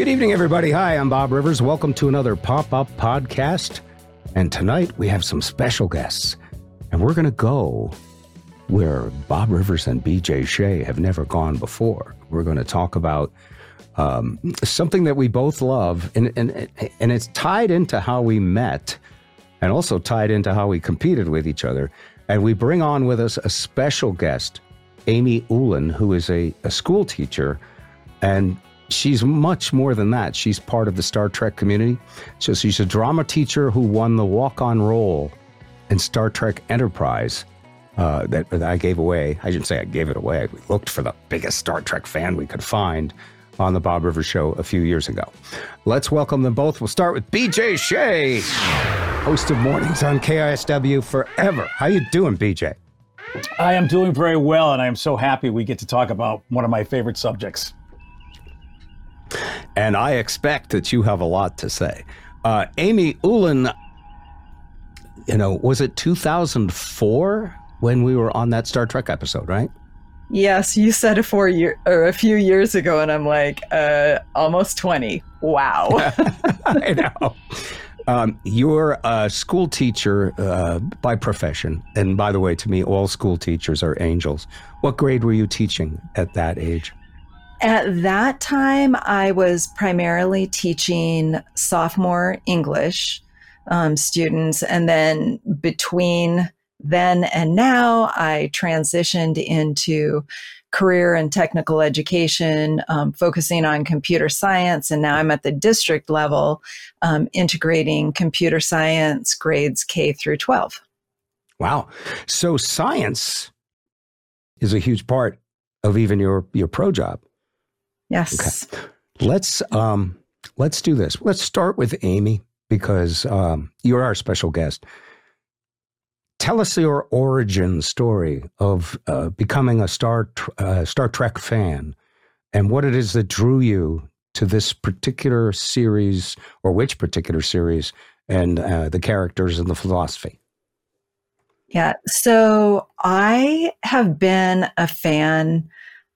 Good evening, everybody. Hi, I'm Bob Rivers. Welcome to another pop up podcast. And tonight we have some special guests. And we're going to go where Bob Rivers and BJ Shea have never gone before. We're going to talk about um, something that we both love, and, and, and it's tied into how we met and also tied into how we competed with each other. And we bring on with us a special guest, Amy Ulen, who is a, a school teacher. And she's much more than that. She's part of the Star Trek community. So she's a drama teacher who won the walk on role in Star Trek Enterprise. Uh, that, that I gave away. I shouldn't say I gave it away. We looked for the biggest Star Trek fan we could find on the Bob Rivers Show a few years ago. Let's welcome them both. We'll start with BJ Shea, host of Mornings on KISW forever. How you doing, BJ? I am doing very well, and I am so happy we get to talk about one of my favorite subjects. And I expect that you have a lot to say. Uh, Amy Ulen, you know, was it 2004 when we were on that Star Trek episode, right? Yes, you said it four year or a few years ago, and I'm like, uh, almost twenty. Wow. I know. Um, you're a school teacher uh, by profession, and by the way, to me, all school teachers are angels. What grade were you teaching at that age? At that time, I was primarily teaching sophomore English um, students, and then between then and now, I transitioned into career and technical education, um, focusing on computer science. And now I'm at the district level, um, integrating computer science grades K through 12. Wow. So science is a huge part of even your, your pro job. Yes. Okay. Let's, um, let's do this. Let's start with Amy because um, you're our special guest. Tell us your origin story of uh, becoming a Star uh, Star Trek fan, and what it is that drew you to this particular series, or which particular series, and uh, the characters and the philosophy. Yeah, so I have been a fan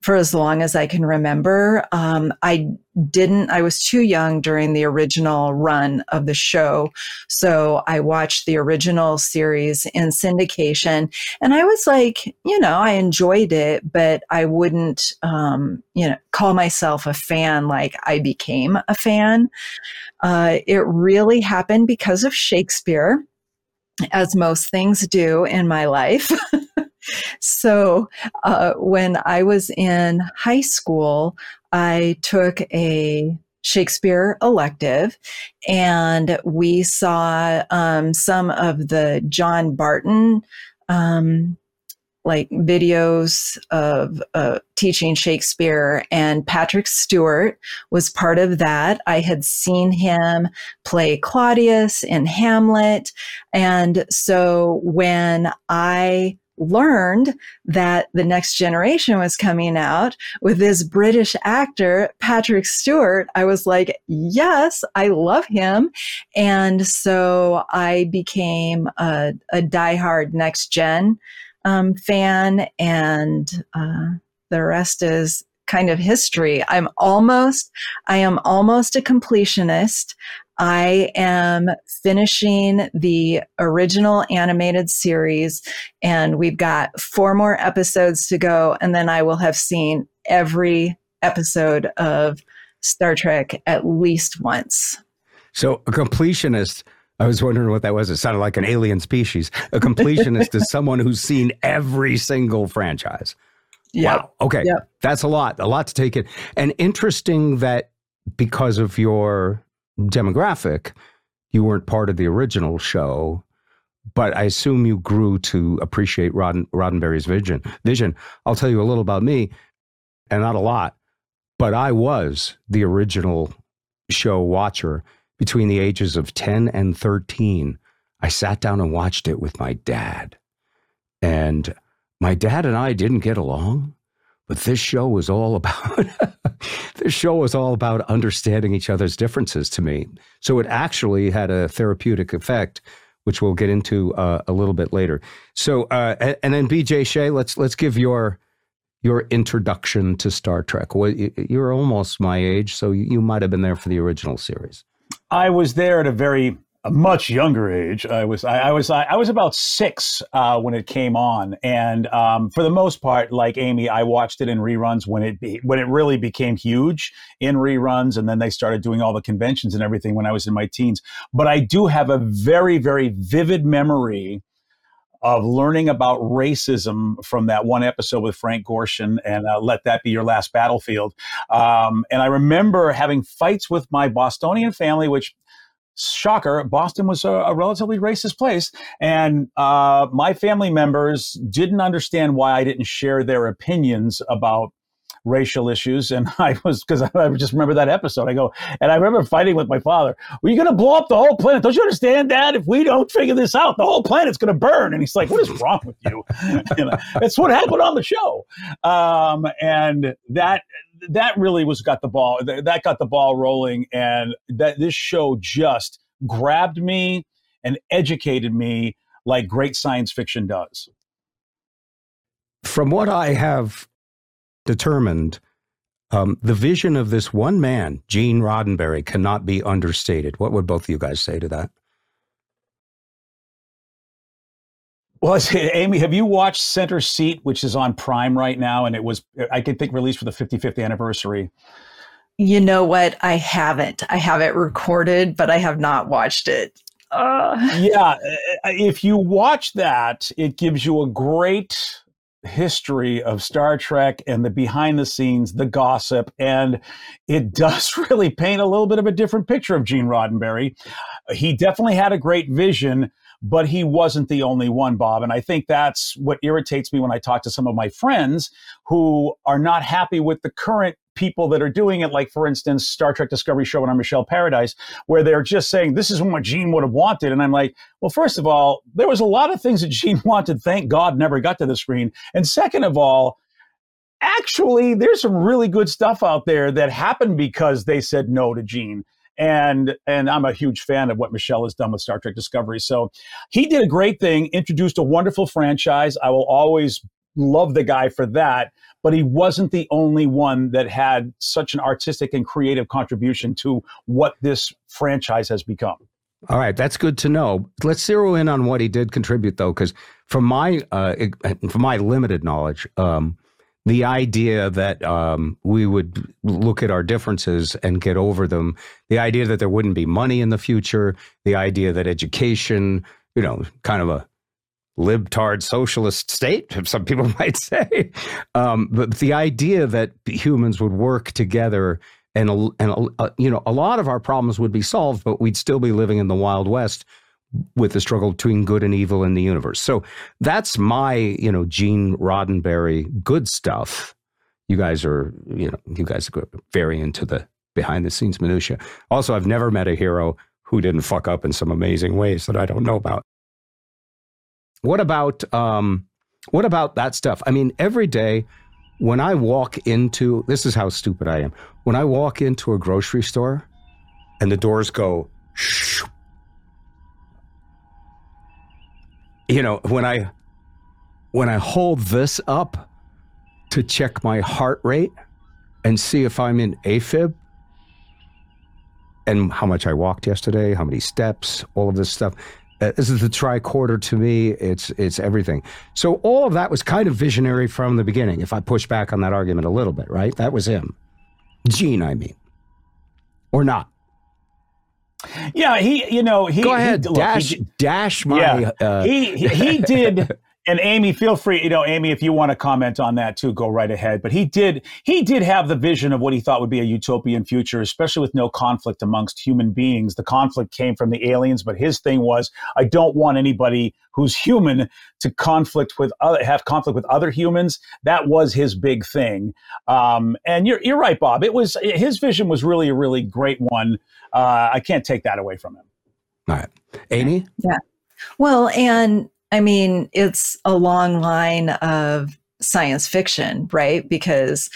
for as long as I can remember. Um, I didn't, I was too young during the original run of the show. So I watched the original series in syndication and I was like, you know, I enjoyed it, but I wouldn't, um, you know, call myself a fan like I became a fan. Uh, it really happened because of Shakespeare as most things do in my life. so uh, when I was in high school, I took a Shakespeare elective, and we saw um, some of the John Barton um, like videos of uh, teaching Shakespeare, and Patrick Stewart was part of that. I had seen him play Claudius in Hamlet. And so when I learned that the next generation was coming out with this British actor, Patrick Stewart, I was like, yes, I love him. And so I became a, a diehard next gen um, fan, and uh, the rest is kind of history. I'm almost, I am almost a completionist. I am finishing the original animated series, and we've got four more episodes to go, and then I will have seen every episode of Star Trek at least once. So, a completionist. I was wondering what that was. It sounded like an alien species. A completionist is someone who's seen every single franchise. Yep. Wow. Okay. Yeah. That's a lot, a lot to take in. And interesting that because of your demographic, you weren't part of the original show, but I assume you grew to appreciate Rodden, Roddenberry's vision. Vision. I'll tell you a little about me, and not a lot, but I was the original show watcher between the ages of 10 and 13. I sat down and watched it with my dad. And my dad and I didn't get along, but this show was all about this show was all about understanding each other's differences to me. So it actually had a therapeutic effect, which we'll get into uh, a little bit later. So uh, and then BJ Shea, let's let's give your your introduction to Star Trek? Well, you're almost my age, so you might have been there for the original series. I was there at a very a much younger age. I was I, I was I, I, was about six uh, when it came on, and um, for the most part, like Amy, I watched it in reruns when it be, when it really became huge in reruns, and then they started doing all the conventions and everything when I was in my teens. But I do have a very very vivid memory of learning about racism from that one episode with Frank Gorshin and uh, Let That Be Your Last Battlefield. Um, and I remember having fights with my Bostonian family, which shocker, Boston was a, a relatively racist place. And uh, my family members didn't understand why I didn't share their opinions about racial issues. And I was, because I, just remember that episode. I go, and I remember fighting with my father. Are you going to blow up the whole planet? Don't you understand, Dad? If we don't figure this out, the whole planet's going to burn. And he's like, what is wrong with you? you know, that's what happened on the show. Um, and that, that really was got the ball that got the ball rolling and that this show just grabbed me and educated me like great science fiction does. From what i have determined um, the vision of this one man gene roddenberry cannot be understated. What would both of you guys say to that Well, Amy, have you watched Center Seat, which is on Prime right now, and it was I could think released for the 55th anniversary? You know what? I haven't. I have it recorded, but I have not watched it. Uh. Yeah, if you watch that, it gives you a great history of Star Trek and the behind the scenes, the gossip, and it does really paint a little bit of a different picture of Gene Roddenberry. He definitely had a great vision, but he wasn't the only one, Bob. And I think that's what irritates me when I talk to some of my friends who are not happy with the current people that are doing it, like, for instance, Star Trek Discovery showrunner Michelle Paradise, where they're just saying, this is what Gene would have wanted. And I'm like, well, first of all, there was a lot of things that Gene wanted, thank God, never got to the screen. And second of all, actually, there's some really good stuff out there that happened because they said no to Gene and and I'm a huge fan of what Michelle has done with Star Trek Discovery. So he did a great thing, introduced a wonderful franchise. I will always love the guy for that, but he wasn't the only one that had such an artistic and creative contribution to what this franchise has become. All right, that's good to know. Let's zero in on what he did contribute, though, because from my uh, from my limited knowledge, um, the idea that um, we would look at our differences and get over them, the idea that there wouldn't be money in the future, the idea that education, you know, kind of a libtard socialist state, some people might say, um, but the idea that humans would work together and and uh, you know a lot of our problems would be solved, but we'd still be living in the wild west with the struggle between good and evil in the universe. So that's my, you know, Gene Roddenberry good stuff. You guys are, you know, you guys are very into the behind the scenes minutia. Also, I've never met a hero who didn't fuck up in some amazing ways that I don't know about. What about um, what about that stuff? I mean, every day when I walk into this is how stupid I am. When I walk into a grocery store and the doors go shh, you know, when I when I hold this up to check my heart rate and see if I'm in AFib and how much I walked yesterday, how many steps, all of this stuff. Uh, this is the tricorder to me. It's it's everything. So all of that was kind of visionary from the beginning. If I push back on that argument a little bit, right? That was him, Gene. I mean, or not. Yeah, he, you know, he. Go ahead, he, look, dash, he, dash my. Yeah, uh, he, he did and Amy, feel free, you know, Amy, if you want to comment on that too, go right ahead. But he did, he did have the vision of what he thought would be a utopian future, especially with no conflict amongst human beings. The conflict came from the aliens, but his thing was, I don't want anybody who's human to conflict with other, have conflict with other humans. That was his big thing. Um, and you're, you're right, Bob. It was his vision was really a really great one. Uh, I can't take that away from him. All right, Amy. Yeah. Well, and I mean, it's a long line of science fiction, right? Because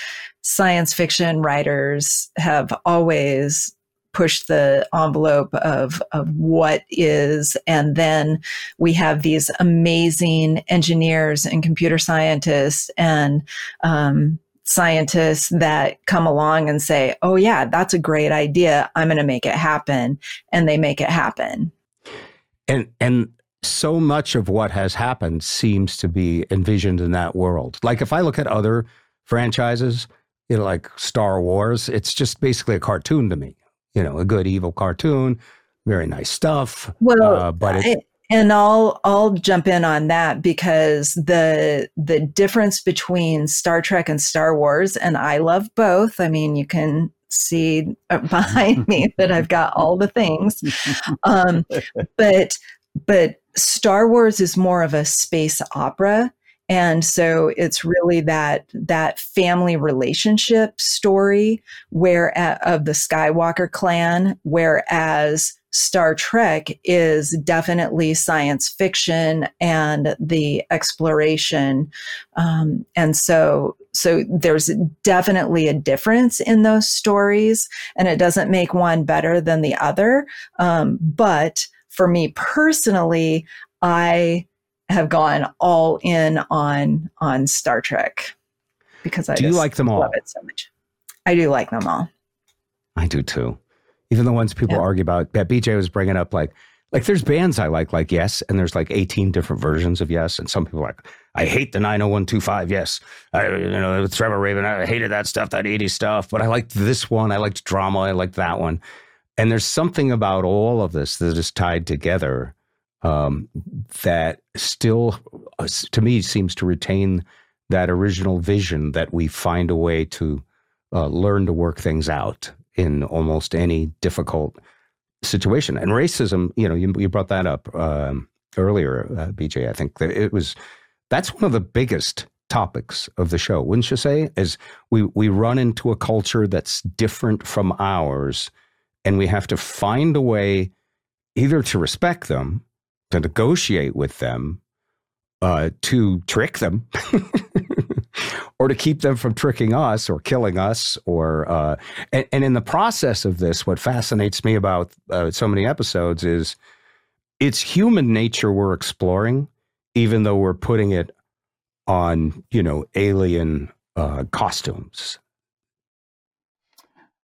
science fiction writers have always pushed the envelope of, of what is. And then we have these amazing engineers and computer scientists and um, scientists that come along and say, oh, yeah, that's a great idea. I'm going to make it happen. And they make it happen. And, and, so much of what has happened seems to be envisioned in that world. Like if I look at other franchises, you know, like Star Wars, it's just basically a cartoon to me you know, a good evil cartoon, very nice stuff. Well, uh, but it, and I'll I'll jump in on that because the the difference between Star Trek and Star Wars, and I love both. I mean, you can see uh, behind me that I've got all the things, um, but but Star Wars is more of a space opera and so it's really that that family relationship story where uh, of the Skywalker clan, whereas Star Trek is definitely science fiction and the exploration, um, and so so there's definitely a difference in those stories, and it doesn't make one better than the other. Um, but for me personally, I have gone all in on on Star Trek because I do you like them all? Love it so much. I do like them all. I do too. Even the ones people yeah. argue about. That BJ was bringing up, like like there's bands I like, like Yes, and there's like 18 different versions of Yes, and some people like I hate the 90125 Yes, I, you know Trevor Rabin, I hated that stuff, that 80s stuff, but I liked this one, I liked drama, I liked that one, and there's something about all of this that is tied together um, that still, uh, to me, seems to retain that original vision that we find a way to uh, learn to work things out in almost any difficult situation. And racism, you know, you, you brought that up um, earlier, uh, BJ. I think that it was that's one of the biggest topics of the show, wouldn't you say? As we we run into a culture that's different from ours, and we have to find a way either to respect them to negotiate with them, uh, to trick them, or to keep them from tricking us or killing us. Or uh, and, and, in the process of this, what fascinates me about uh, so many episodes is it's human nature we're exploring, even though we're putting it on you know alien uh, costumes.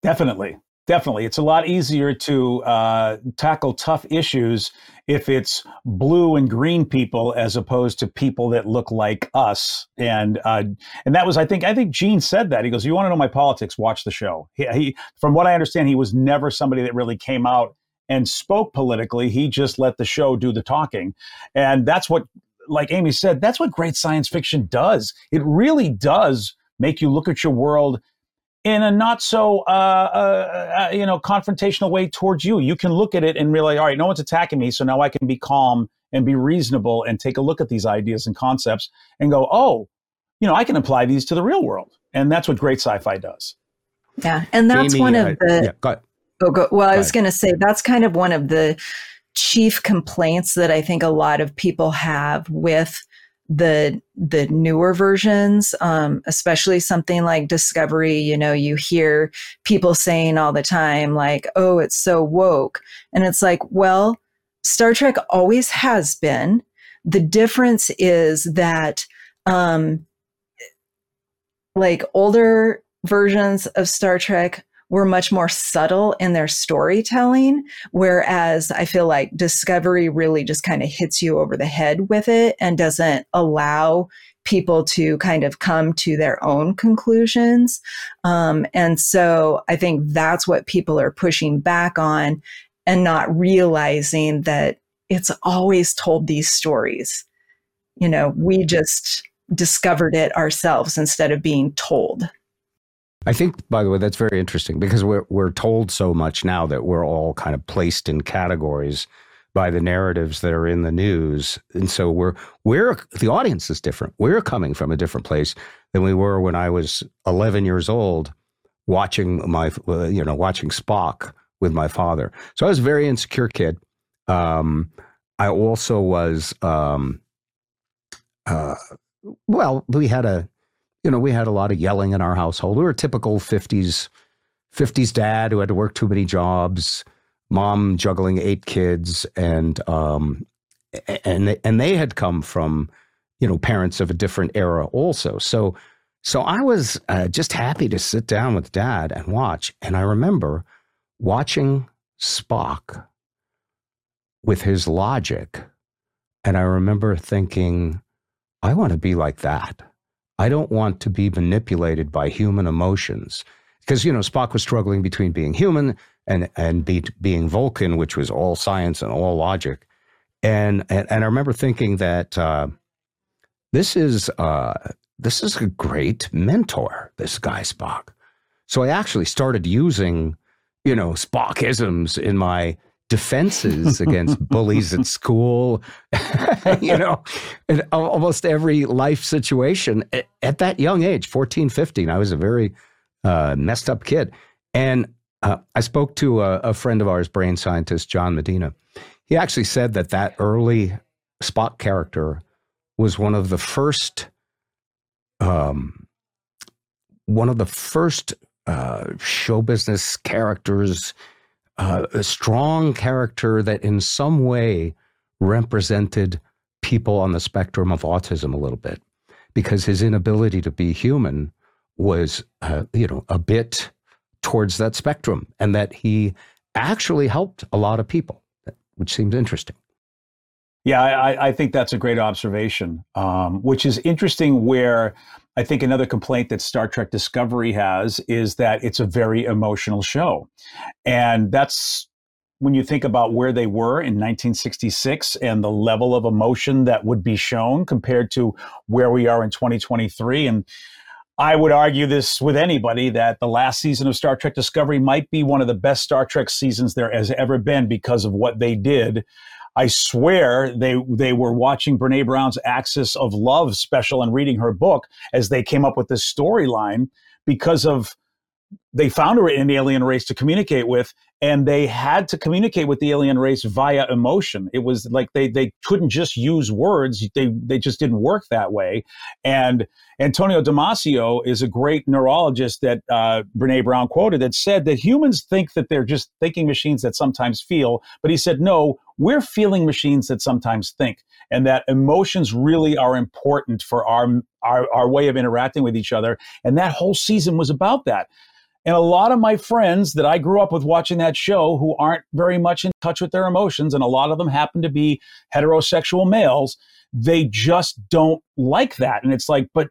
Definitely. Definitely. It's a lot easier to uh, tackle tough issues if it's blue and green people as opposed to people that look like us. And uh, and that was, I think, I think Gene said that. He goes, "You want to know my politics? Watch the show." He, he, from what I understand, he was never somebody that really came out and spoke politically. He just let the show do the talking, and that's what, like Amy said, that's what great science fiction does. It really does make you look at your world in a not so uh, uh, uh, you know confrontational way towards you. You can look at it and realize, all right, no one's attacking me, so now I can be calm and be reasonable and take a look at these ideas and concepts and go, oh, you know, I can apply these to the real world, and that's what great sci-fi does. Yeah, and that's Jamie, one of the. Yeah, go oh, go, well, go I was going to say that's kind of one of the chief complaints that I think a lot of people have with the the newer versions um, especially something like discovery you know you hear people saying all the time like oh it's so woke. And it's like well star trek always has been. The difference is that um like older versions of star trek were much more subtle in their storytelling. Whereas I feel like Discovery really just kind of hits you over the head with it and doesn't allow people to kind of come to their own conclusions. Um, and so I think that's what people are pushing back on and not realizing that it's always told these stories. You know, we just discovered it ourselves instead of being told. I think, by the way, that's very interesting because we're we're told so much now that we're all kind of placed in categories by the narratives that are in the news, and so we're we're the audience is different. We're coming from a different place than we were when I was 11 years old, watching my uh, you know watching Spock with my father. So I was a very insecure kid. Um, I also was, um, uh, well, we had a you know, we had a lot of yelling in our household. We were a typical 50s 50s dad who had to work too many jobs, mom juggling eight kids, and um, and they, and they had come from you know parents of a different era also. So so I was uh, just happy to sit down with dad and watch. And I remember watching Spock with his logic, and I remember thinking, I want to be like that. I don't want to be manipulated by human emotions because you know Spock was struggling between being human and and be, being Vulcan, which was all science and all logic. And and, and I remember thinking that uh, this is uh, this is a great mentor. This guy Spock. So I actually started using you know Spockisms in my defenses against bullies at school, you know, in almost every life situation at, at, that young age, 14, 15. I was a very uh, messed up kid. And uh, I spoke to a, a, friend of ours, brain scientist John Medina. He actually said that that early Spock character was one of the first, um, one of the first uh, show business characters, uh, a strong character that in some way represented people on the spectrum of autism a little bit, because his inability to be human was, uh, you know, a bit towards that spectrum, and that he actually helped a lot of people, which seems interesting. Yeah, I, I think that's a great observation, um, which is interesting. Where I think another complaint that Star Trek Discovery has is that it's a very emotional show, and that's when you think about where they were in 1966 and the level of emotion that would be shown compared to where we are in 2023 and I would argue this with anybody that the last season of Star Trek Discovery might be one of the best Star Trek seasons there has ever been because of what they did. I swear they they were watching Brene Brown's Axis of Love special and reading her book as they came up with this storyline because of they found an alien race to communicate with and they had to communicate with the alien race via emotion. It was like they they couldn't just use words. They they just didn't work that way. And antonio damasio is a great neurologist that uh, brene brown quoted that said that humans think that they're just thinking machines that sometimes feel but he said no we're feeling machines that sometimes think and that emotions really are important for our, our our way of interacting with each other. And that whole season was about that and a lot of my friends that I grew up with watching that show who aren't very much in touch with their emotions, and a lot of them happen to be heterosexual males, they just don't like that. And it's like, but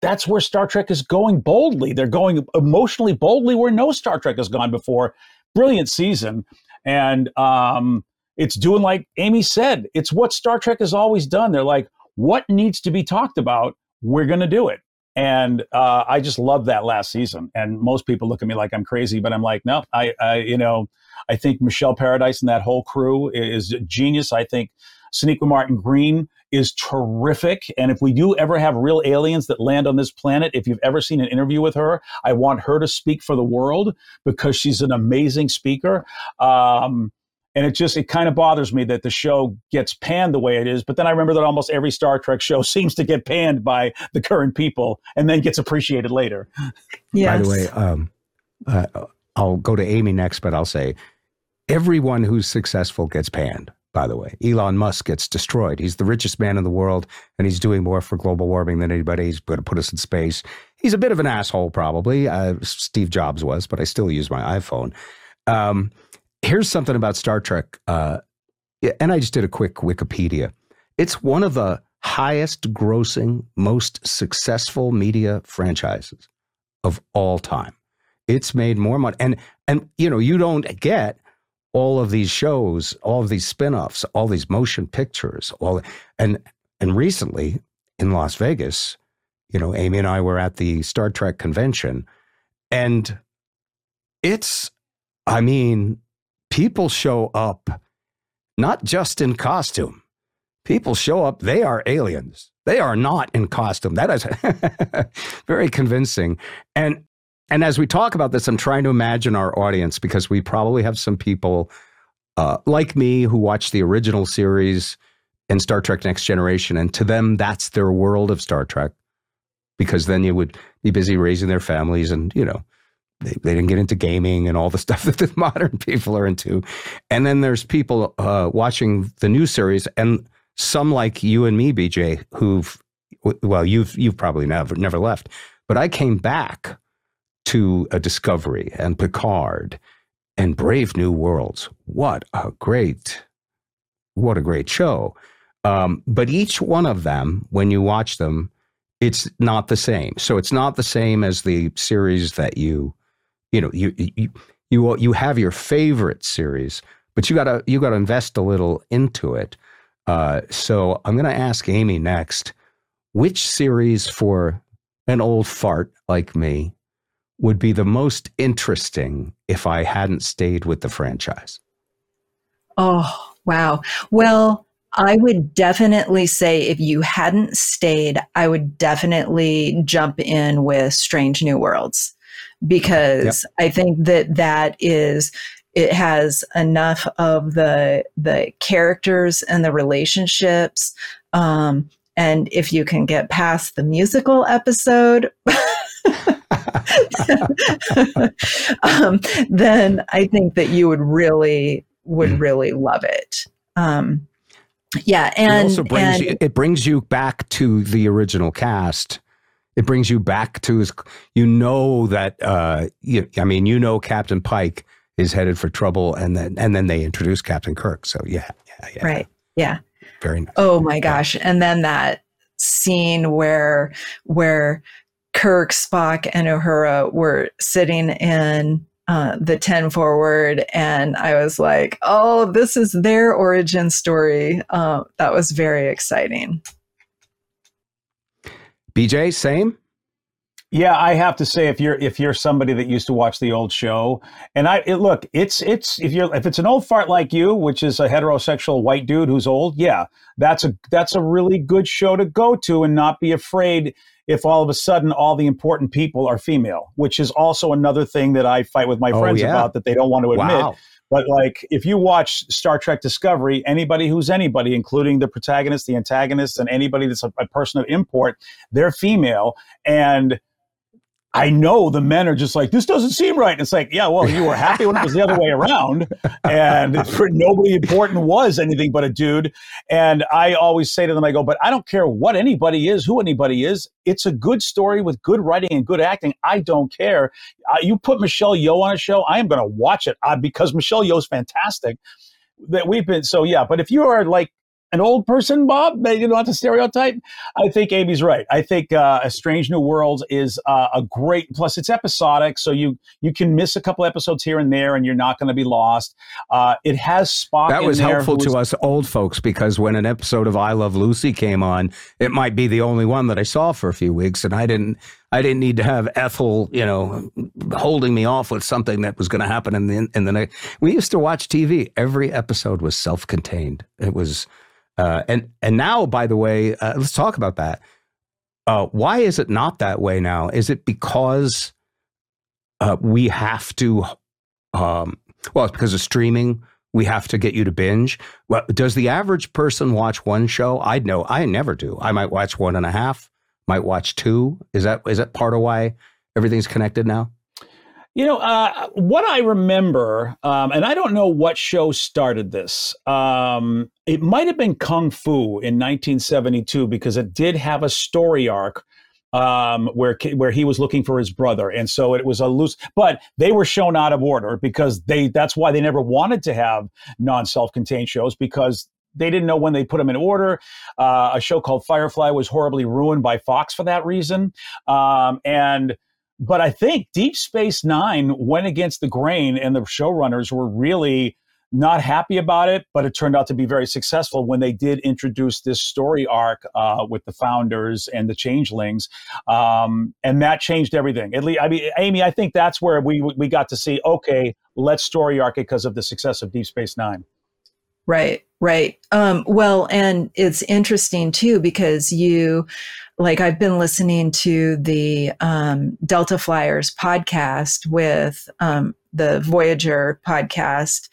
that's where Star Trek is going boldly. They're going emotionally boldly where no Star Trek has gone before. Brilliant season. And um, it's doing like Amy said, it's what Star Trek has always done. They're like, what needs to be talked about? We're going to do it. And uh, I just love that last season. And most people look at me like I'm crazy, but I'm like, no, I, I you know, I think Michelle Paradise and that whole crew is genius. I think Sonequa Martin Green is terrific. And if we do ever have real aliens that land on this planet, if you've ever seen an interview with her, I want her to speak for the world because she's an amazing speaker. Um, and it just it kind of bothers me that the show gets panned the way it is but then i remember that almost every star trek show seems to get panned by the current people and then gets appreciated later. Yes. by the way um, uh, i'll go to amy next but i'll say everyone who's successful gets panned by the way. Elon musk gets destroyed. He's the richest man in the world and he's doing more for global warming than anybody. He's going to put us in space. He's a bit of an asshole probably. Uh, steve jobs was but i still use my iphone. Um, here's something about Star Trek. Uh, and I just did a quick Wikipedia. It's one of the highest grossing, most successful media franchises of all time. It's made more money. And and you know, you don't get all of these shows, all of these spin-offs, all these motion pictures, all and and recently in Las Vegas, you know, Amy and I were at the Star Trek convention and it's I mean, people show up not just in costume. People show up, they are aliens. They are not in costume. That is very convincing. And and as we talk about this, I'm trying to imagine our audience because we probably have some people uh, like me who watch the original series and Star Trek Next Generation, and to them, that's their world of Star Trek. Because then you would be busy raising their families and you know they, they didn't get into gaming and all the stuff that the modern people are into. And then there's people uh, watching the new series, and some like you and me, BJ, who've well, you've you've probably never never left, but I came back to a Discovery and Picard and Brave New Worlds. What a great, what a great show! Um, but each one of them, when you watch them, it's not the same. So it's not the same as the series that you, you know, you you you, you have your favorite series, but you gotta you gotta invest a little into it. Uh, so I'm gonna ask Amy next, which series for an old fart like me would be the most interesting if I hadn't stayed with the franchise? Oh, wow. Well, I would definitely say if you hadn't stayed, I would definitely jump in with Strange New Worlds because yep. I think that that is it has enough of the the characters and the relationships um, and if you can get past the musical episode um, then I think that you would really would mm. really love it. Um, yeah, and it also brings and, you, it brings you back to the original cast. It brings you back to his. You know that. Uh, you, I mean, you know Captain Pike is headed for trouble, and then and then they introduce Captain Kirk. So yeah, yeah, yeah. Right. Yeah. Very nice. Oh my gosh! And then that scene where where Kirk, Spock, and Uhura were sitting in uh, the 10 forward and i was like oh this is their origin story uh, that was very exciting bj same yeah i have to say if you're if you're somebody that used to watch the old show and i it, look it's it's if you're if it's an old fart like you which is a heterosexual white dude who's old yeah that's a that's a really good show to go to and not be afraid if all of a sudden all the important people are female, which is also another thing that I fight with my oh, friends yeah. about that they don't want to admit. Wow. But like, if you watch Star Trek Discovery, anybody who's anybody, including the protagonist, the antagonist, and anybody that's a, a person of import, they're female. And I know the men are just like, this doesn't seem right. And it's like, yeah, well, you were happy when it was the other way around. And for nobody important was anything but a dude. And I always say to them, I go, but I don't care what anybody is, who anybody is. It's a good story with good writing and good acting. I don't care. Uh, you put Michelle Yeoh on a show, I am going to watch it uh, because Michelle Yeoh is fantastic that we've been so yeah but if you are like an old person, Bob, Maybe you know, not to stereotype. I think Amy's right. I think uh, A Strange New World is uh, a great. Plus, it's episodic, so you you can miss a couple episodes here and there, and you're not going to be lost. Uh, it has Spock. That was helpful was, to us old folks because when an episode of I Love Lucy came on, it might be the only one that I saw for a few weeks, and I didn't. I didn't need to have Ethel, you know, holding me off with something that was going to happen in the in the next. We used to watch TV. Every episode was self-contained. It was uh, and and now, by the way, uh, let's talk about that. Uh, why is it not that way now? Is it because uh, we have to? Um, well, it's because of streaming. We have to get you to binge. Well, does the average person watch one show? I know I never do. I might watch one and a half. Might watch two. Is that is that part of why everything's connected now? You know, uh, what I remember, um, and I don't know what show started this. Um, it might have been Kung Fu in 1972 because it did have a story arc um, where where he was looking for his brother, and so it was a loose. But they were shown out of order because they. That's why they never wanted to have non self-contained shows because they didn't know when they put them in order. Uh, a show called Firefly was horribly ruined by Fox for that reason, um, and but I think Deep Space Nine went against the grain, and the showrunners were really not happy about it, but it turned out to be very successful when they did introduce this story arc uh, with the founders and the changelings, um, and that changed everything. At least, I mean, Amy, I think that's where we we got to see. Okay, let's story arc it because of the success of Deep Space Nine. Right, right. Um, well, and it's interesting too because you like I've been listening to the um, Delta Flyers podcast with um, the Voyager podcast,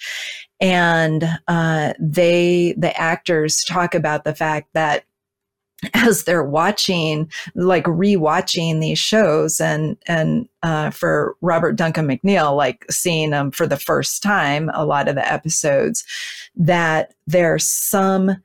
and uh, they the actors talk about the fact that as they're watching, like rewatching these shows, and and uh, for Robert Duncan McNeill like seeing them for the first time, a lot of the episodes, that there's some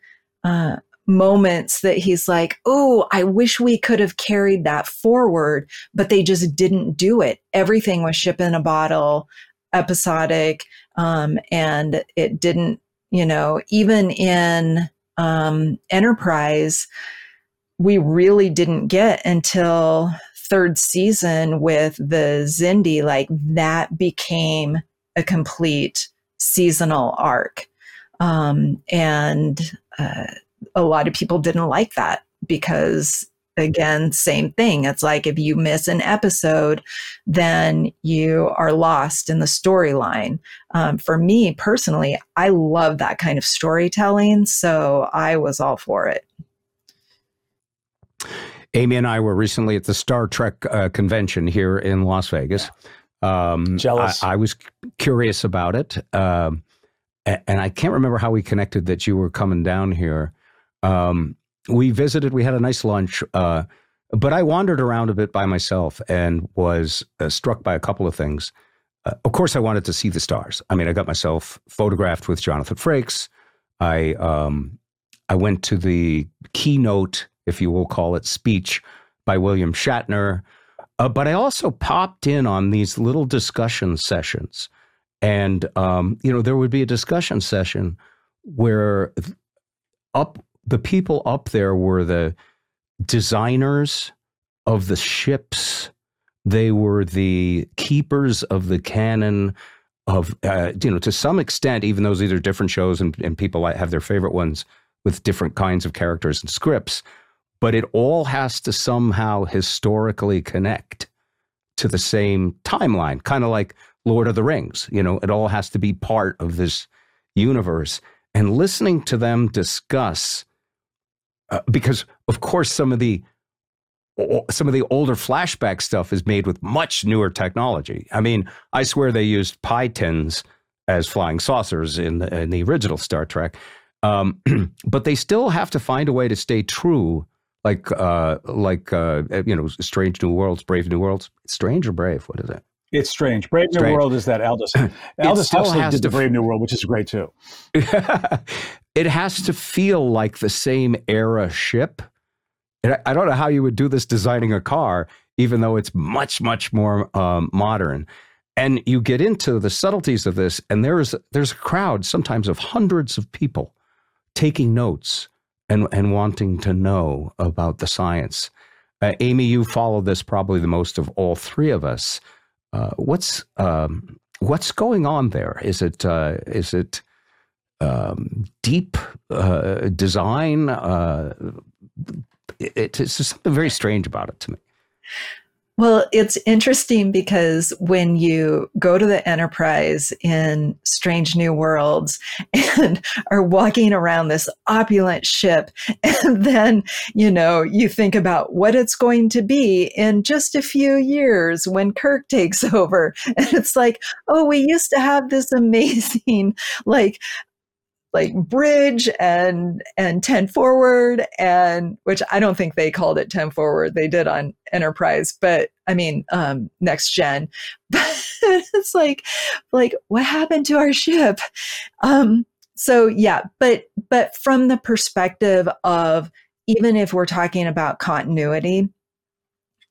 uh, moments that he's like, "Oh, I wish we could have carried that forward," but they just didn't do it. Everything was ship in a bottle, episodic, um, and it didn't. You know, even in um, Enterprise we really didn't get until third season with the Xindi, like that became a complete seasonal arc. Um, and uh, a lot of people didn't like that because again same thing. It's like if you miss an episode then you are lost in the storyline. Um, for me personally i love that kind of storytelling so i was all for it Amy and I were recently at the Star Trek uh, convention here in Las Vegas. Um, Jealous. I, I, was curious about it. Um, and I can't remember how we connected that you were coming down here. Um, we visited, we had a nice lunch, uh, but I wandered around a bit by myself and was uh, struck by a couple of things. Uh, of course, I wanted to see the stars. I mean, I got myself photographed with Jonathan Frakes. I um, I went to the keynote if you will call it, speech by William Shatner. Uh, but I also popped in on these little discussion sessions. And, um, you know, there would be a discussion session where up the people up there were the designers of the ships. They were the keepers of the canon of, uh, you know, to some extent, even though these are different shows and, and people have their favorite ones with different kinds of characters and scripts, but it all has to somehow historically connect to the same timeline, kind of like Lord of the Rings. You know, it all has to be part of this universe. And listening to them discuss, uh, because of course some of the some of the older flashback stuff is made with much newer technology. I mean, I swear they used pie tins as flying saucers in the, in the original Star Trek, um, but they still have to find a way to stay true like uh like uh you know strange new worlds brave new worlds. Strange or brave? What is it? It's strange. Brave strange. new world is that aldous. Aldous huxley did the brave new world which is great too. It has to feel like the same era ship. I don't know how you would do this designing a car even though it's much much more um, modern. And you get into the subtleties of this and there's there's a crowd sometimes of hundreds of people taking notes and, and wanting to know about the science. Uh, Amy, you follow this probably the most of all three of us. Uh, what's um, what's going on there? Is it uh, is it um, deep uh, design? Uh, it, it's something very strange about it to me. Well, it's interesting because when you go to the Enterprise in Strange New Worlds and are walking around this opulent ship, and then, you know, you think about what it's going to be in just a few years when Kirk takes over. And it's like, oh, we used to have this amazing, like, like bridge and and 10 forward and which i don't think they called it 10 forward. They did on enterprise but i mean um next gen. It's like like what happened to our ship? Um so yeah but but from the perspective of even if we're talking about continuity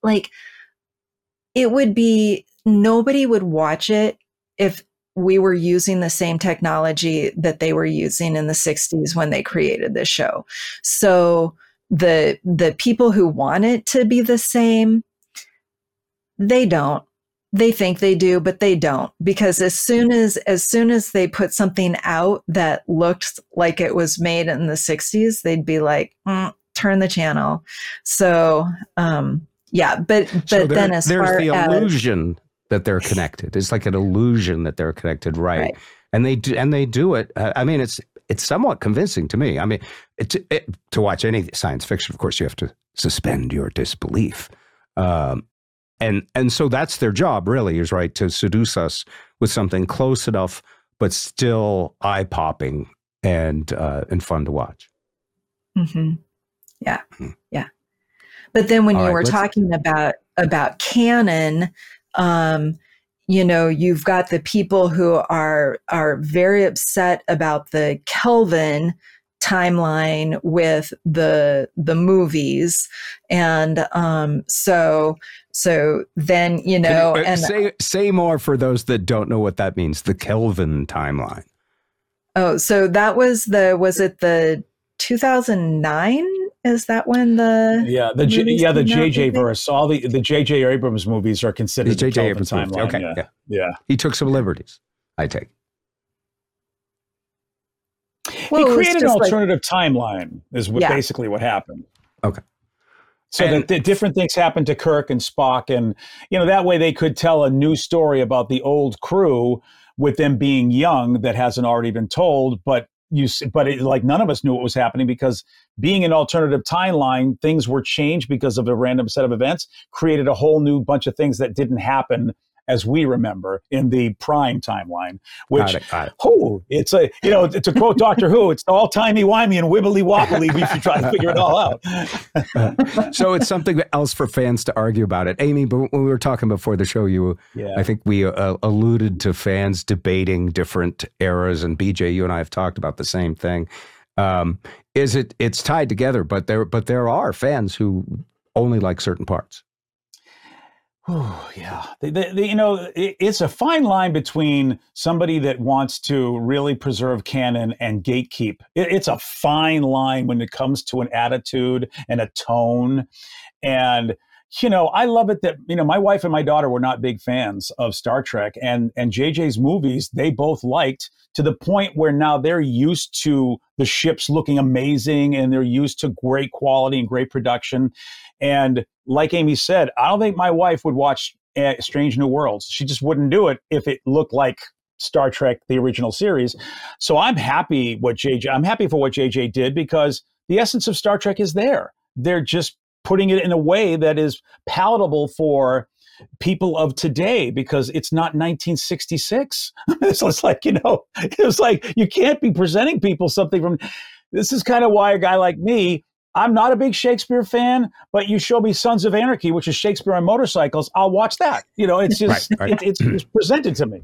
like it would be nobody would watch it if we were using the same technology that they were using in the 60s when they created this show. So the the people who want it to be the same they don't. They think they do but they don't. Because as soon as as soon as they put something out that looked like it was made in the 60s they'd be like mm, turn the channel. So um yeah but but so there, then as there's far the illusion that they're connected. It's like an illusion that they're connected, right? right. And they do, and they do it. Uh, I mean, it's it's somewhat convincing to me. I mean, it, it, to watch any science fiction, of course, you have to suspend your disbelief. Um, and and so that's their job, really, is right to seduce us with something close enough, but still eye popping and uh, and fun to watch. Mm-hmm. Yeah. Hmm. Yeah. But then when All you right, were talking about about canon, um, you know, you've got the people who are are very upset about the Kelvin timeline with the the movies. And um so so then you know you, uh, and say say more for those that don't know what that means the kelvin timeline. Oh so that was the was it the 2009 is that when the yeah the J, yeah the JJ verse all the the JJ Abrams movies are considered the JJ Abrams timeline. Okay, yeah. yeah. yeah, He took some liberties. I take. Well, he created an alternative like, timeline. Is what, yeah. basically what happened. Okay. So and, that the different things happened to Kirk and Spock, and you know that way they could tell a new story about the old crew with them being young that hasn't already been told, but you but it, like none of us knew what was happening because being an alternative timeline things were changed because of a random set of events created a whole new bunch of things that didn't happen as we remember in the prime timeline, which, got it, got it. oh, it's a, you know, to quote Doctor Who, it's all timey wimey and wibbly wobbly. We should try to figure it all out. so it's something else for fans to argue about it. Amy, but when we were talking before the show, you, yeah. I think we uh, alluded to fans debating different eras, and BJ, you and I have talked about the same thing. Um, is it? It's tied together, but there, but there are fans who only like certain parts. Oh, yeah. The, the, the, you know, it, it's a fine line between somebody that wants to really preserve canon and gatekeep. It, it's a fine line when it comes to an attitude and a tone. And, you know, I love it that, you know, my wife and my daughter were not big fans of Star Trek and, and JJ's movies, they both liked to the point where now they're used to the ships looking amazing and they're used to great quality and great production. And like Amy said, I don't think my wife would watch uh, Strange New Worlds. She just wouldn't do it if it looked like Star Trek, the original series. So I'm happy what JJ, I'm happy for what JJ did because the essence of Star Trek is there. They're just putting it in a way that is palatable for people of today because it's not 1966. so it's like, you know, it's like you can't be presenting people something from this is kind of why a guy like me I'm not a big Shakespeare fan, but you show me Sons of Anarchy, which is Shakespeare on motorcycles, I'll watch that. You know, it's just right, right. It, it's, it's, presented to me.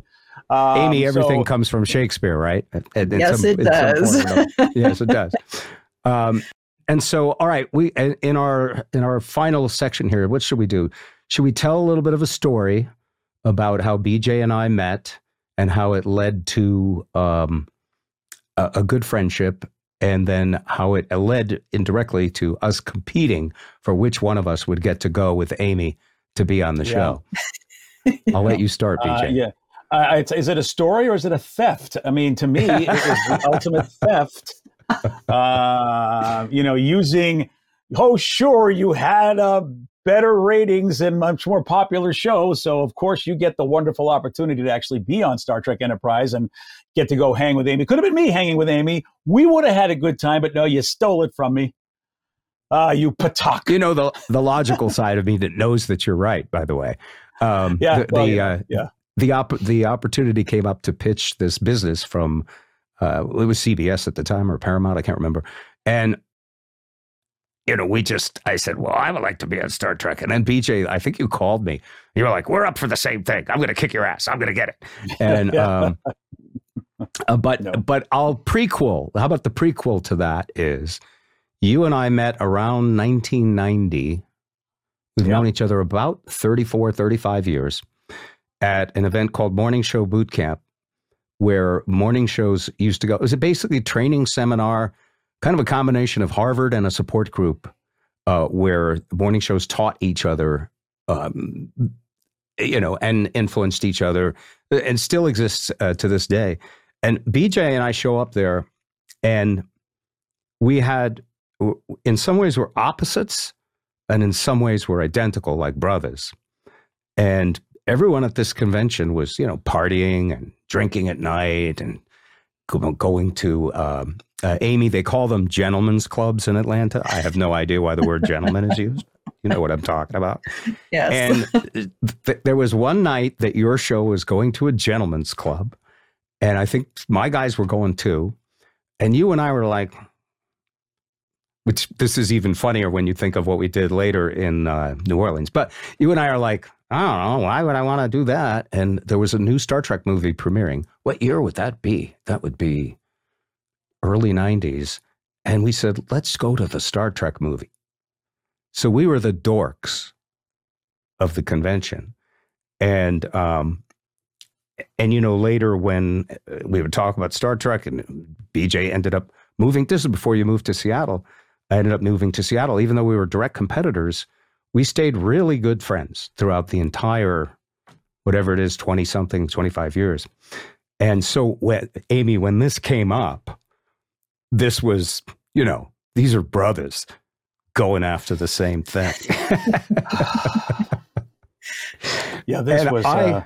Um, Amy, everything so, comes from Shakespeare, right? It, yes, it does. yes, it does. Um, and so, all right, we in our in our final section here, what should we do? Should we tell a little bit of a story about how BJ and I met and how it led to um, a, a good friendship and then how it led indirectly to us competing for which one of us would get to go with Amy to be on the yeah. show. I'll let you start, BJ. Uh, yeah. Uh, is it a story or is it a theft? I mean, to me, it was the ultimate theft. Uh, you know, using, oh, sure, you had a better ratings and much more popular show. So, of course, you get the wonderful opportunity to actually be on Star Trek Enterprise and get to go hang with Amy. Could have been me hanging with Amy. We would have had a good time, but no, you stole it from me. Ah, uh, you patak. You know the the logical side of me that knows that you're right. By the way, um, yeah, the well, the, yeah, uh, yeah. the op- the opportunity came up to pitch this business from uh, it was CBS at the time or Paramount, I can't remember, and you know, we just, I said, well, I would like to be on Star Trek. And then BJ, I think you called me. You were like, we're up for the same thing. I'm going to kick your ass. I'm going to get it. And, um, uh, but, no. but I'll prequel. How about the prequel to that is you and I met around 1990. We've known each other about 34, 35 years at an event called Morning Show Boot Camp, where morning shows used to go. It was basically a basically training seminar kind of a combination of Harvard and a support group uh, where morning shows taught each other, um, you know, and influenced each other, uh, and still exists uh, to this day. And BJ and I show up there, and we had, in some ways, we're opposites, and in some ways, we're identical, like brothers. And everyone at this convention was, you know, partying and drinking at night and going to um, uh, Amy. They call them gentlemen's clubs in Atlanta. I have no idea why the word gentleman is used. You know what I'm talking about. Yes. And th- there was one night that your show was going to a gentlemen's club, and I think my guys were going too. And you and I were like, which this is even funnier when you think of what we did later in uh, New Orleans. But you and I are like, I don't know, why would I want to do that? And there was a new Star Trek movie premiering. What year would that be? That would be early 90s. And we said, let's go to the Star Trek movie. So we were the dorks of the convention. And um, and you know later when uh, we would talk about Star Trek and BJ ended up moving this is before you moved to Seattle I ended up moving to Seattle. Even though we were direct competitors we stayed really good friends throughout the entire whatever it is 20 something 25 years. And so when Amy when this came up this was you know these are brothers going after the same thing. Yeah this and was I, uh,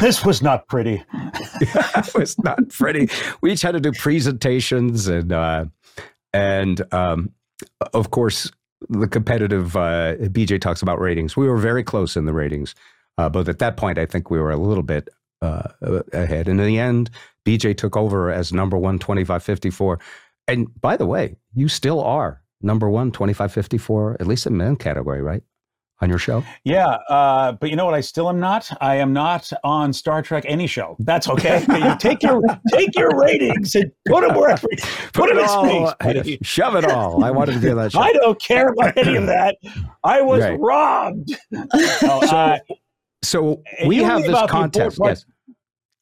this was not pretty. it was not pretty. We each had to do presentations and uh, and um, of course the competitive uh, BJ talks about ratings. We were very close in the ratings, uh, but at that point I think we were a little bit uh, ahead. And in the end, BJ took over as number one, 2554. And by the way, you still are number one, 2554, at least in men category, right? On your show? Yeah, uh, but you know what? I still am not. I am not on Star Trek any show. That's okay. take your take your ratings and put them wherever. Put, put them in all, space. Buddy. Shove it all. I wanted to do that. Show. I don't care about any of that. I was right. robbed. so, uh, so we have this contest. Yes.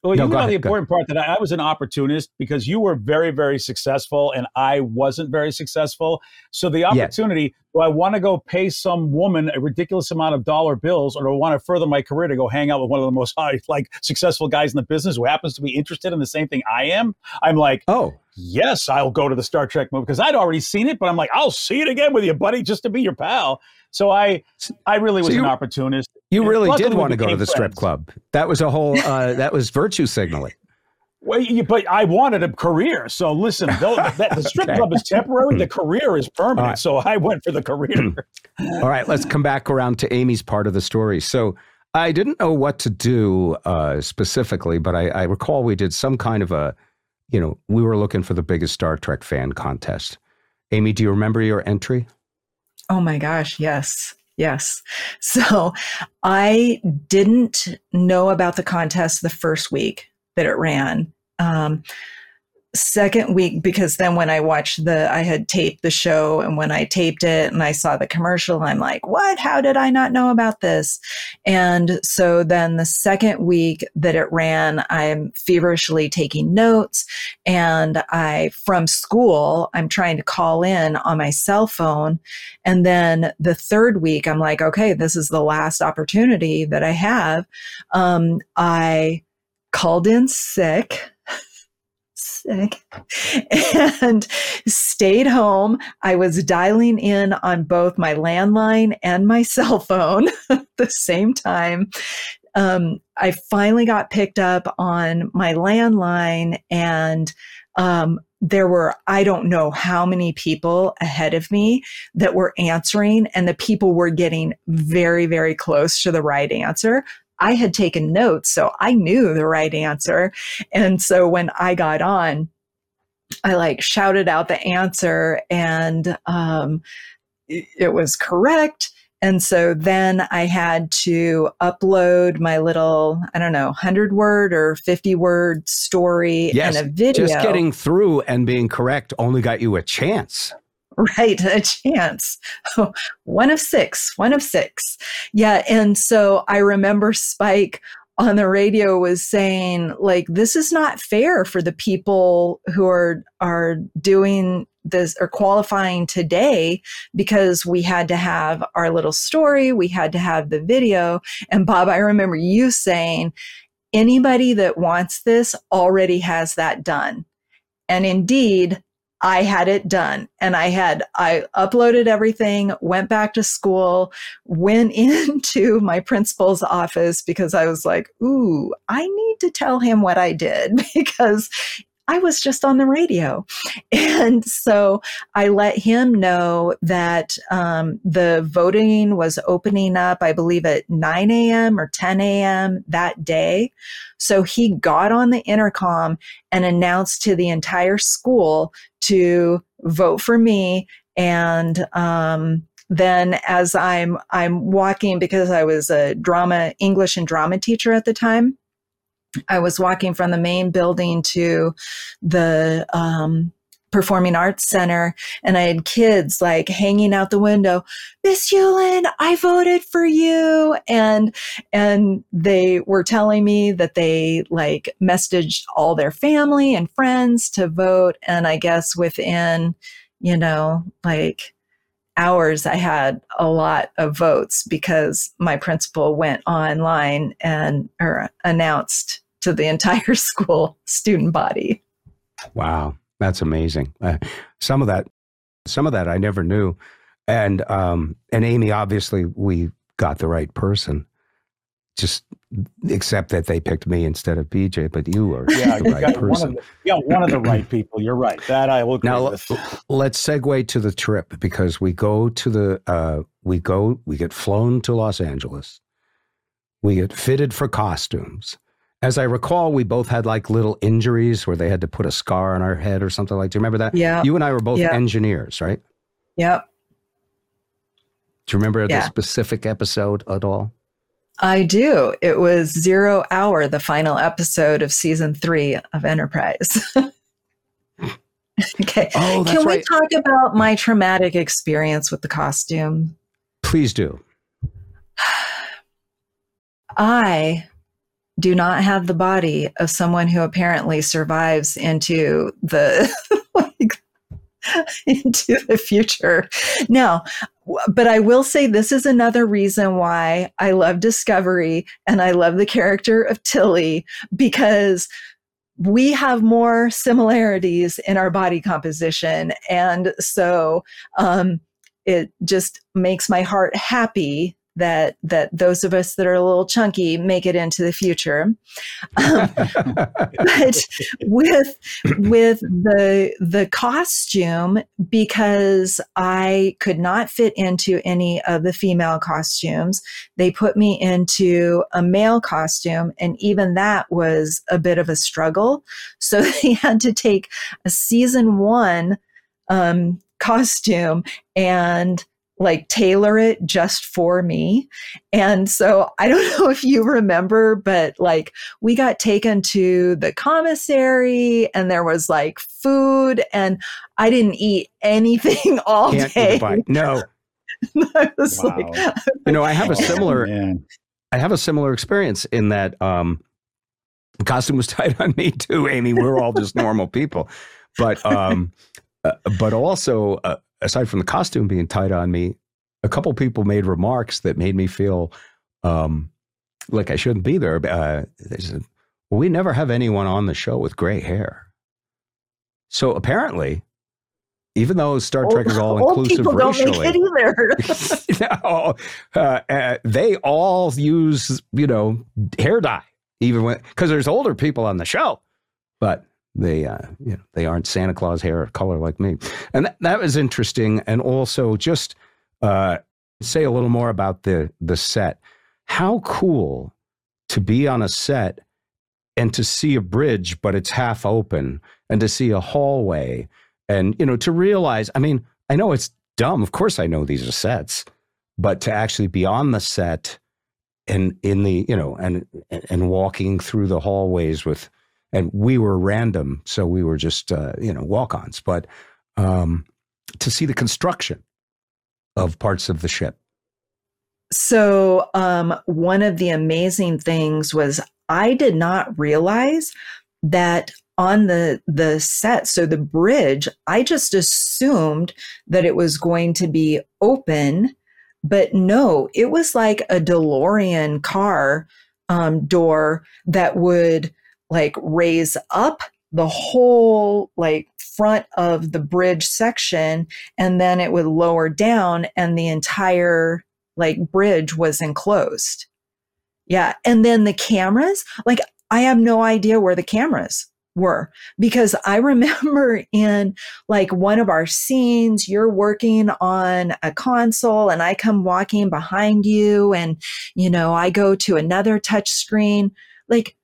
Well, no, you know the important part that I, I, was an opportunist because you were very, very successful and I wasn't very successful. So the opportunity, yes. do I want to go pay some woman a ridiculous amount of dollar bills, or do I want to further my career to go hang out with one of the most like successful guys in the business who happens to be interested in the same thing I am? I'm like, oh, yes, I'll go to the Star Trek movie because I'd already seen it, but I'm like, I'll see it again with you, buddy, just to be your pal. So I, I really was so you, an opportunist. You really did want to go to the friends. strip club. That was a whole. Uh, that was virtue signaling. Well, you, but I wanted a career. So listen, though, that, the strip okay. club is temporary. The career is permanent. Right. So I went for the career. All right, let's come back around to Amy's part of the story. So I didn't know what to do uh, specifically, but I, I recall we did some kind of a, you know, we were looking for the biggest Star Trek fan contest. Amy, do you remember your entry? Oh my gosh, yes. Yes. So I didn't know about the contest the first week that it ran. Um, second week because then when I watched the, I had taped the show and when I taped it and I saw the commercial, I'm like, what? How did I not know about this? And so then the second week that it ran, I'm feverishly taking notes and I, from school, I'm trying to call in on my cell phone. And then the third week, I'm like, okay, this is the last opportunity that I have. Um, I called in sick sick and stayed home. I was dialing in on both my landline and my cell phone at the same time. Um, I finally got picked up on my landline and um, there were i don't know how many people ahead of me that were answering and the people were getting very very close to the right answer I had taken notes, so I knew the right answer. And so when I got on, I like shouted out the answer and um, it was correct. And so then I had to upload my little, I don't know, 100 word or 50 word story yes, and a video. Just getting through and being correct only got you a chance. right a chance. One of six one of six. Yeah and so i remember spike on the radio was saying like this is not fair for the people who are are doing this or qualifying today because we had to have our little story we had to have the video. And bob i remember you saying anybody that wants this already has that done. And indeed I had it done and I had, I uploaded everything, went back to school, went into my principal's office because I was like, ooh, I need to tell him what I did because I was just on the radio. And so I let him know that um, the voting was opening up, I believe, at 9 a.m. or 10 a.m. that day. So he got on the intercom and announced to the entire school to vote for me and um, then as I'm I'm walking because I was a drama English and drama teacher at the time. I was walking from the main building to the um, Performing Arts Center, and I had kids like hanging out the window. Miss Ulen, I voted for you, and and they were telling me that they like messaged all their family and friends to vote, and I guess within you know like hours I had a lot of votes because my principal went online and or announced to the entire school student body. Wow. That's amazing. Uh, some of that, some of that I never knew, and um, and Amy, obviously, we got the right person. Just except that they picked me instead of BJ, but you are yeah, the right person. One the, yeah, one of the right people. You're right. That I will agree now, with. Let's segue to the trip because we go to the uh, we go we get flown to Los Angeles. We get fitted for costumes. As I recall, we both had like little injuries where they had to put a scar on our head or something like. That. Do you remember that? Yeah. You and I were both yep. engineers, right? Yep. Do you remember yeah. the specific episode at all? I do. It was Zero Hour, the final episode of season three of Enterprise. okay. Oh, Can we right. talk about my traumatic experience with the costume? Please do. I do not have the body of someone who apparently survives into the like into the future. Now, but I will say this is another reason why I love Discovery and I love the character of Tilly because we have more similarities in our body composition. And so um, it just makes my heart happy that that those of us that are a little chunky make it into the future. Um, but with with the the costume, because I could not fit into any of the female costumes, they put me into a male costume, and even that was a bit of a struggle. So they had to take a season one um, costume and like tailor it just for me. And so I don't know if you remember, but like we got taken to the commissary and there was like food and I didn't eat anything all Can't day. No. I was wow. like, you know, I have a similar, oh, I have a similar experience in that, um, the costume was tight on me too, Amy. We're all just normal people, but, um, uh, but also, uh, aside from the costume being tight on me, a couple people made remarks that made me feel um, like I shouldn't be there. Uh, they said, well, we never have anyone on the show with gray hair. So apparently, even though Star Trek is all inclusive racially, no, uh, uh, they all use you know hair dye, even when because there's older people on the show, but they uh, you know they aren't Santa Claus hair color like me, and that, that was interesting. And also just uh, say a little more about the the set. How cool to be on a set and to see a bridge, but it's half open, and to see a hallway, and you know to realize. I mean, I know it's dumb. Of course, I know these are sets, but to actually be on the set and in the you know and and walking through the hallways with and we were random so we were just uh, you know walk-ons but um, to see the construction of parts of the ship? So, um, one of the amazing things was I did not realize that on the the set so the bridge i just assumed that it was going to be open but no it was like a DeLorean car um, door that would like raise up the whole like front of the bridge section and then it would lower down and the entire like bridge was enclosed. Yeah. And then the cameras, like I have no idea where the cameras were because I remember in like one of our scenes, you're working on a console and I come walking behind you and, you know, I go to another touch screen. Like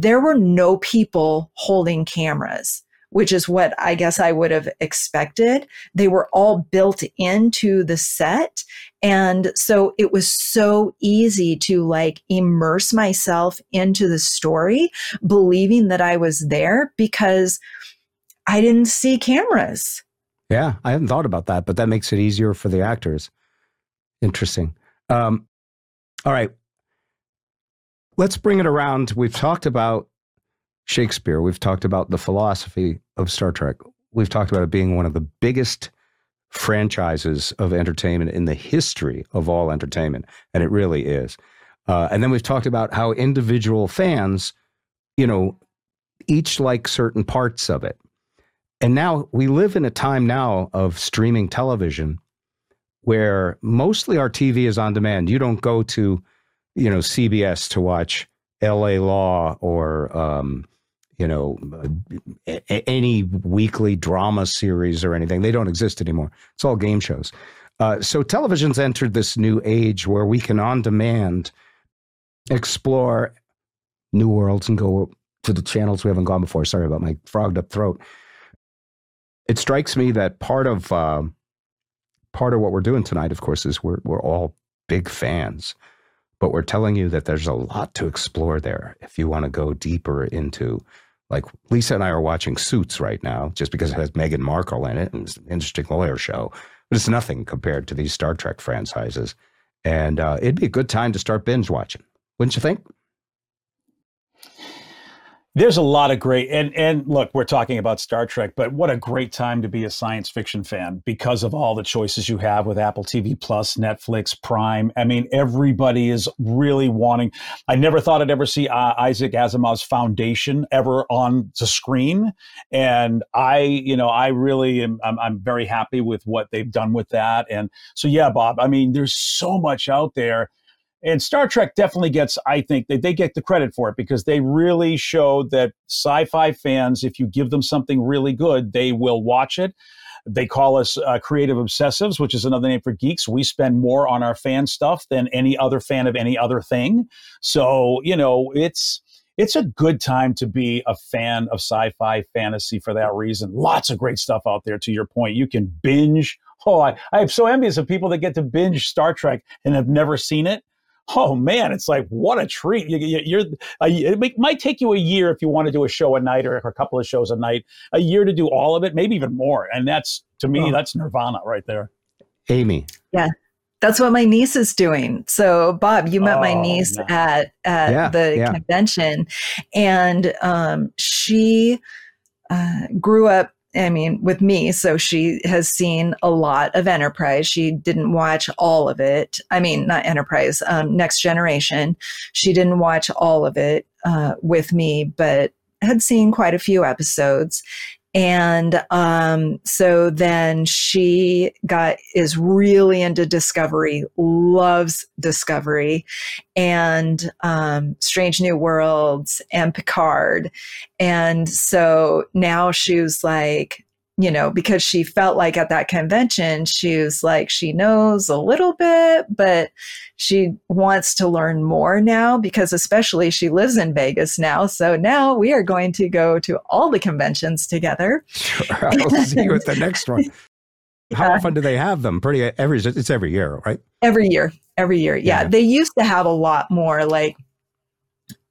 there were no people holding cameras which is what I guess I would have expected. They were all built into the set. And so it was so easy to like immerse myself into the story, believing that I was there because I didn't see cameras. Yeah, I hadn't thought about that, but that makes it easier for the actors. Interesting. Um, all right. Let's bring it around. We've talked about Shakespeare. We've talked about the philosophy of Star Trek. We've talked about it being one of the biggest franchises of entertainment in the history of all entertainment, and it really is. Uh, and then we've talked about how individual fans, you know, each like certain parts of it. And now we live in a time now of streaming television where mostly our TV is on demand. You don't go to, you know, CBS to watch LA Law or, um, you know, a- any weekly drama series or anything. They don't exist anymore. It's all game shows. Uh, so television's entered this new age where we can on demand explore new worlds and go to the channels we haven't gone before. Sorry about my frogged up throat. It strikes me that part of uh, part of what we're doing tonight, of course, is we're we're all big fans, but we're telling you that there's a lot to explore there if you want to go deeper into. Like Lisa and I are watching Suits right now, just because it has Meghan Markle in it and it's an interesting lawyer show, but it's nothing compared to these Star Trek franchises. And uh, it'd be a good time to start binge watching, wouldn't you think? There's a lot of great and and look, we're talking about Star Trek, but what a great time to be a science fiction fan because of all the choices you have with Apple TV Plus, Netflix, Prime. I mean, everybody is really wanting. I never thought I'd ever see uh, Isaac Asimov's Foundation ever on the screen, and I, you know, I really am. I'm, I'm very happy with what they've done with that. And so, yeah, Bob. I mean, there's so much out there and Star Trek definitely gets, I think, they, they get the credit for it because they really showed that sci fi fans, if you give them something really good, they will watch it. They call us uh, creative obsessives, which is another name for geeks. We spend more on our fan stuff than any other fan of any other thing. So, you know, it's it's a good time to be a fan of sci-fi fantasy for that reason. Lots of great stuff out there. To your point, you can binge. Oh, I, I am so envious of people that get to binge Star Trek and have never seen it oh man, it's like what a treat. You, are uh, it might take you a year if you want to do a show a night or a couple of shows a night, a year to do all of it, maybe even more. And that's to me, oh. that's nirvana right there. Amy. Yeah. That's what my niece is doing. So, Bob, you met oh, my niece nice. at at yeah, the yeah. convention, and um, she uh, grew up I mean, with me, so she has seen a lot of Enterprise. She didn't watch all of it. I mean, not Enterprise, um, Next Generation. She didn't watch all of it uh, with me, but had seen quite a few episodes. And um, so then she got is really into Discovery, loves Discovery, and um, Strange New Worlds and Picard. And so now she was like, you know, because she felt like at that convention, she was like, she knows a little bit, but she wants to learn more now because, especially, she lives in Vegas now. So now we are going to go to all the conventions together. Sure. I'll see you at the next one. How yeah. often do they have them? Pretty every, it's every year, right? Every year. Every year. Yeah. yeah. They used to have a lot more like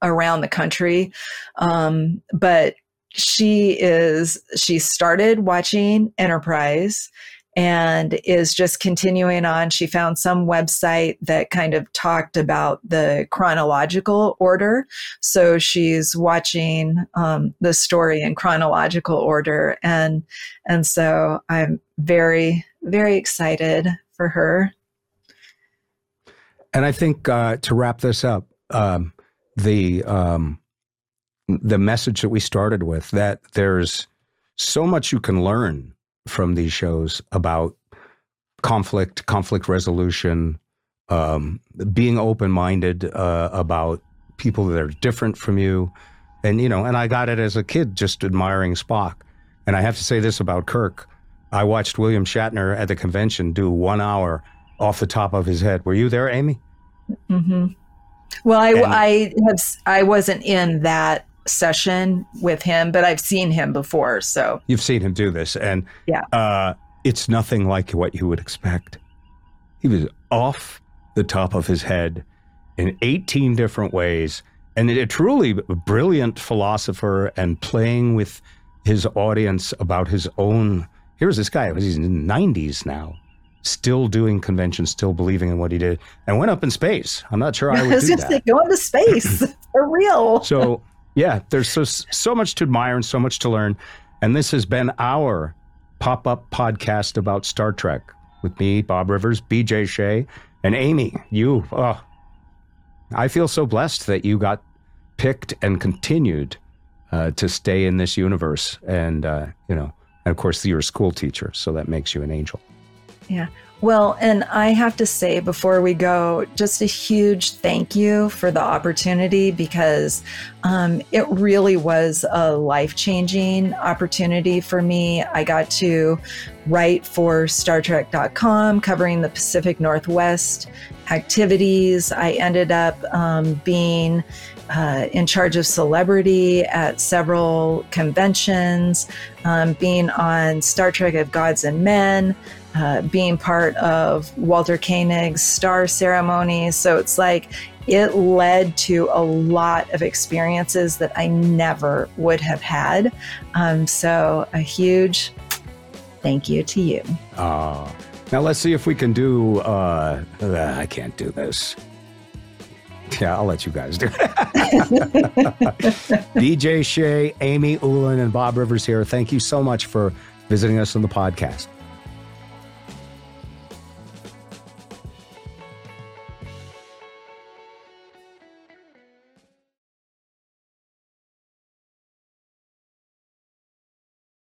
around the country. Um, but she is she started watching enterprise and is just continuing on. She found some website that kind of talked about the chronological order. So she's watching um, the story in chronological order. And and so i'm very very excited for her. And i think uh, to wrap this up um, the um, the message that we started with that there's so much you can learn from these shows about conflict, conflict resolution, um, being open minded uh, about people that are different from you. And, you know, and I got it as a kid just admiring Spock. And I have to say this about Kirk. I watched William Shatner at the convention do one hour off the top of his head. Were you there, Amy? Mm-hmm. Well, I, and, I have I wasn't in that session with him, but I've seen him before. So you've seen him do this, and yeah, uh, it's nothing like what you would expect. He was off the top of his head in 18 different ways, and a truly brilliant philosopher and playing with his audience about his own. Here's this guy, he's in the 90s now, still doing conventions, still believing in what he did, and went up in space. I'm not sure I would I was do that. Say, go into space for real. So yeah, there's so so much to admire and so much to learn, and this has been our pop up podcast about Star Trek with me, Bob Rivers, B.J. Shea, and Amy. You, oh, I feel so blessed that you got picked and continued uh, to stay in this universe, and uh, you know, and of course, you're a school teacher, so that makes you an angel. Yeah. Well, and I have to say before we go, just a huge thank you for the opportunity because um, it really was a life changing opportunity for me. I got to write for Star StarTrek.com covering the Pacific Northwest activities. I ended up um, being uh, in charge of celebrity at several conventions, um, being on Star Trek of Gods and Men uh, being part of Walter Koenig's star ceremonies. So it's like it led to a lot of experiences that I never would have had. Um, so a huge thank you to you. Uh, now let's see if we can do. Uh, uh, I can't do this. Yeah, I'll let you guys do it. BJ Shea, Amy Ulen, and Bob Rivers here. Thank you so much for visiting us on the podcast.